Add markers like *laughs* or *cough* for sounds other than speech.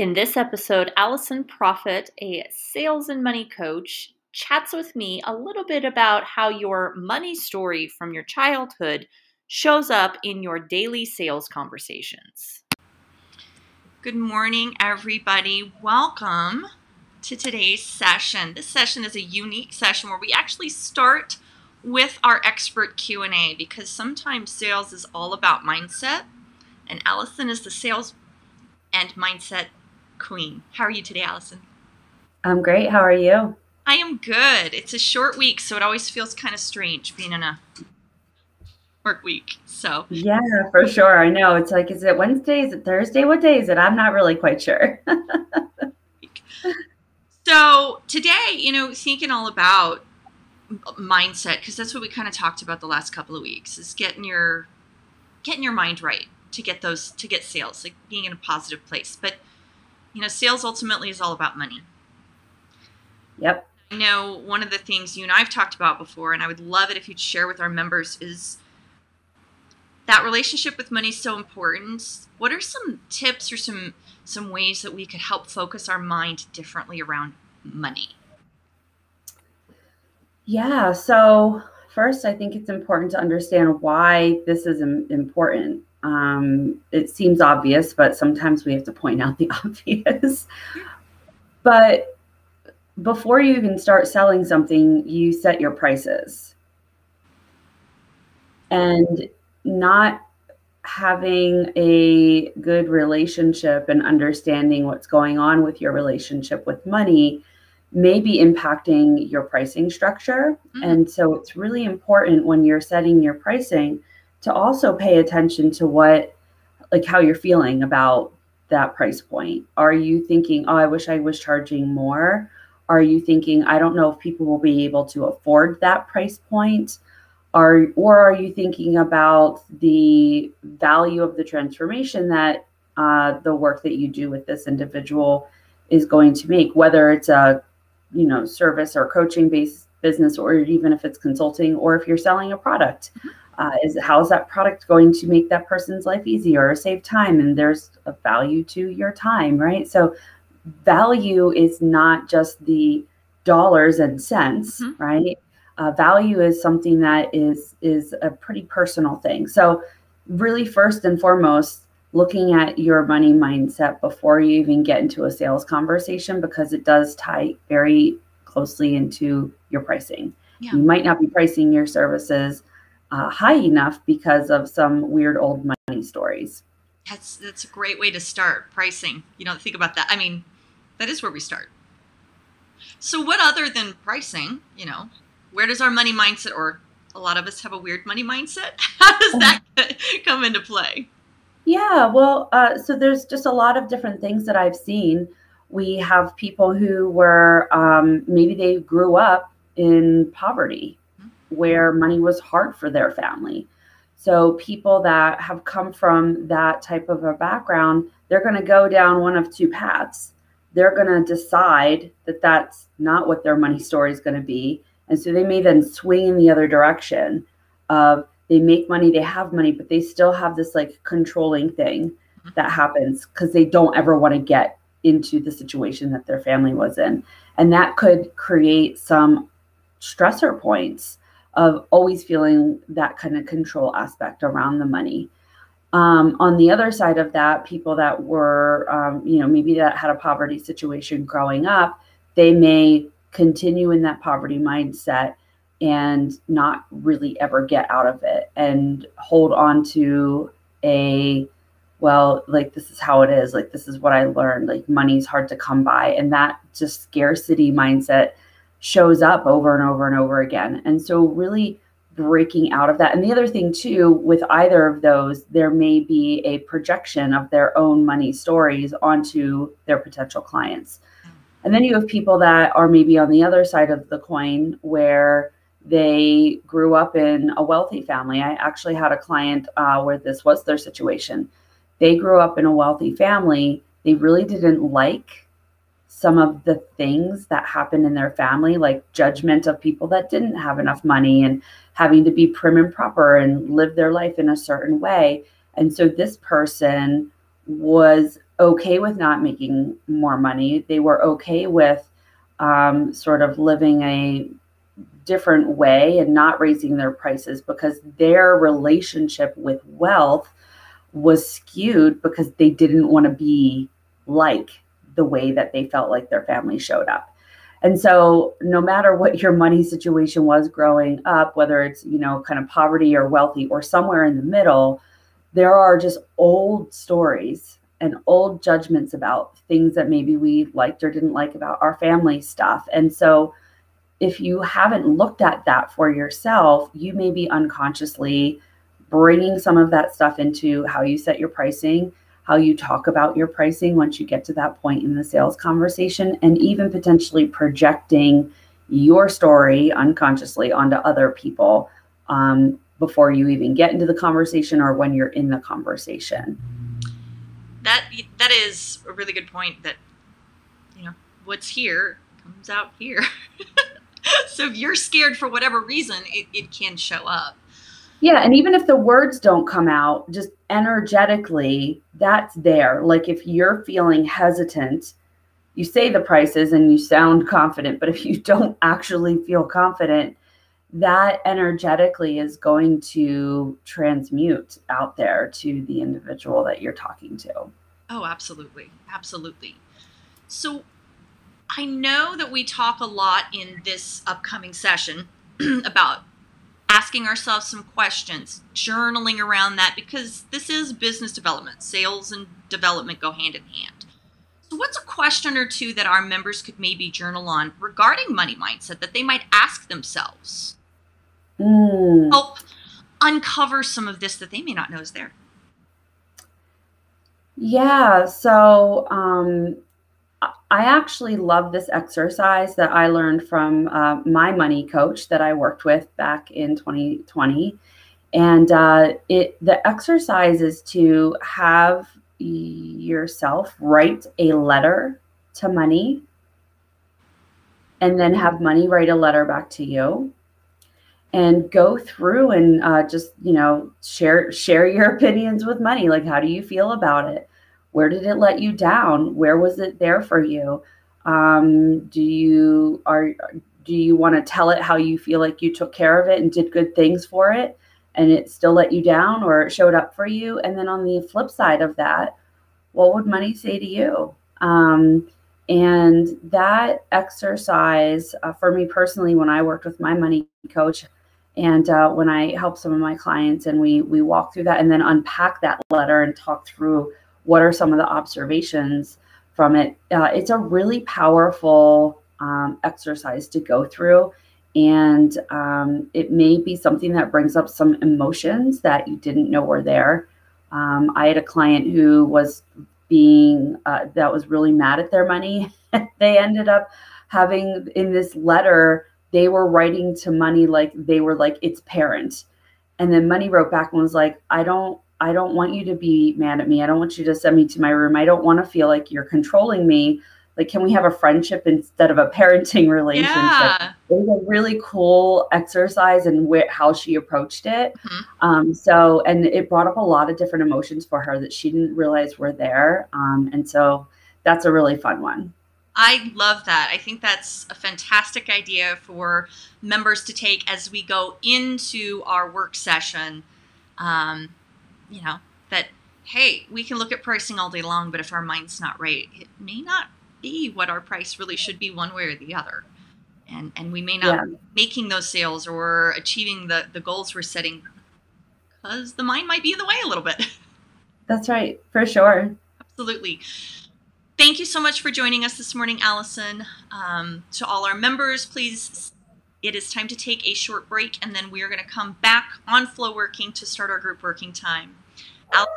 In this episode, Alison Proffit, a sales and money coach, chats with me a little bit about how your money story from your childhood shows up in your daily sales conversations. Good morning, everybody. Welcome to today's session. This session is a unique session where we actually start with our expert Q&A because sometimes sales is all about mindset and Alison is the sales and mindset queen. How are you today, Alison? I'm great. How are you? I am good. It's a short week, so it always feels kind of strange being in a work week. So yeah, for sure. I know. It's like, is it Wednesday? Is it Thursday? What day is it? I'm not really quite sure. *laughs* so today, you know, thinking all about mindset because that's what we kind of talked about the last couple of weeks is getting your getting your mind right to get those to get sales like being in a positive place but you know sales ultimately is all about money. Yep. I know one of the things you and i've talked about before and i would love it if you'd share with our members is that relationship with money is so important. What are some tips or some some ways that we could help focus our mind differently around money? Yeah. So, first, I think it's important to understand why this is important. Um, it seems obvious, but sometimes we have to point out the *laughs* obvious. but before you even start selling something, you set your prices. And not having a good relationship and understanding what's going on with your relationship with money may be impacting your pricing structure. Mm-hmm. And so it's really important when you're setting your pricing to also pay attention to what, like, how you're feeling about that price point. Are you thinking, oh, I wish I was charging more? Are you thinking, I don't know if people will be able to afford that price point? Are, or are you thinking about the value of the transformation that uh, the work that you do with this individual is going to make, whether it's a you know service or coaching based business or even if it's consulting or if you're selling a product mm-hmm. uh, is how is that product going to make that person's life easier or save time and there's a value to your time right so value is not just the dollars and cents mm-hmm. right uh, value is something that is is a pretty personal thing so really first and foremost looking at your money mindset before you even get into a sales conversation because it does tie very closely into your pricing. Yeah. You might not be pricing your services uh, high enough because of some weird old money stories. That's that's a great way to start pricing. You know, think about that. I mean, that is where we start. So, what other than pricing? You know, where does our money mindset, or a lot of us have a weird money mindset? *laughs* How does that *laughs* come into play? Yeah, well, uh, so there's just a lot of different things that I've seen. We have people who were um, maybe they grew up in poverty where money was hard for their family. So people that have come from that type of a background, they're going to go down one of two paths. They're going to decide that that's not what their money story is going to be. And so they may then swing in the other direction of they make money, they have money, but they still have this like controlling thing mm-hmm. that happens because they don't ever want to get into the situation that their family was in. And that could create some stressor points of always feeling that kind of control aspect around the money. Um, on the other side of that, people that were, um, you know, maybe that had a poverty situation growing up, they may continue in that poverty mindset and not really ever get out of it and hold on to a well like this is how it is like this is what i learned like money's hard to come by. And that just scarcity mindset shows up over and over and over again. And so really breaking out of that. And the other thing too with either of those there may be a projection of their own money stories onto their potential clients. Mm. And then you have people that are maybe on the other side of the coin where they grew up in a wealthy family. I actually had a client uh, where this was their situation. They grew up in a wealthy family. They really didn't like some of the things that happened in their family, like judgment of people that didn't have enough money and having to be prim and proper and live their life in a certain way. And so this person was okay with not making more money. They were okay with um, sort of living a different way and not raising their prices because their relationship with wealth was skewed because they didn't want to be like the way that they felt like their family showed up. And so no matter what your money situation was growing up, whether it's, you know, kind of poverty or wealthy or somewhere in the middle, there are just old stories and old judgments about things that maybe we liked or didn't like about our family stuff. And so if you haven't looked at that for yourself, you may be unconsciously bringing some of that stuff into how you set your pricing, how you talk about your pricing once you get to that point in the sales conversation, and even potentially projecting your story unconsciously onto other people um, before you even get into the conversation or when you're in the conversation. That that is a really good point. That you know what's here comes out here. *laughs* *laughs* so if you're scared for whatever reason, it, it can show up. Yeah, and even if the words don't come out, just energetically, that's there. Like if you're feeling hesitant, you say the prices and you sound confident, but if you *laughs* don't actually feel confident, that energetically is going to transmute out there to the individual that you're talking to. Oh, absolutely. Absolutely. So I know that we talk a lot in this upcoming session *clears throat* about asking ourselves some questions, journaling around that, because this is business development. Sales and development go hand in hand. So, what's a question or two that our members could maybe journal on regarding money mindset that they might ask themselves? Mm. Help uncover some of this that they may not know is there. Yeah. So, um, I actually love this exercise that I learned from uh, my money coach that I worked with back in 2020. And uh, it the exercise is to have yourself write a letter to money and then have money write a letter back to you and go through and uh, just you know share share your *laughs* opinions with money like how do you feel about it where did it let you down? Where was it there for you? Um, do you are do you want to tell it how you feel like you took care of it and did good things for it and it still let you down or it showed up for you? And then on the flip side of that what would money say to you? Um, and that exercise uh, for me personally when i worked with my money coach and uh, when i help some of my clients and we we walk through that and then unpack that letter and talk through what are some of the observations from it? Uh, it's a really powerful um, exercise to go through. And um, it may be something that brings up some emotions that you didn't know were there. Um, I had a client who was being, uh, that was really mad at their money. *laughs* they ended up having in this letter, they were writing to money like they were like its parent. And then money wrote back and was like, I don't I don't want you to be mad at me. I don't want you to send me to my room. I don't want to feel like you're controlling me. Like, can we have a friendship instead of a *laughs* parenting relationship? Yeah. It was a really cool exercise and wh- how she approached it. Mm-hmm. Um, so, and it brought up a lot of different emotions for her that she didn't realize were there. Um, and so that's a really fun one. I love that. I think that's a fantastic idea for members to take as we go into our work session. Um, you know, that, hey, we can look at pricing all day long, but if our mind's not right, it may not be what our price really should be one way or the other. And, and we may not yeah. making those sales or achieving the, the goals we're setting because the mind might be in the way a little bit. *laughs* That's right, for sure. Absolutely. Thank you so much for joining us this morning, Alison. Um, to all our members, please it is time to take a short break and then we are going to come back on flow working to start our group working time. Al-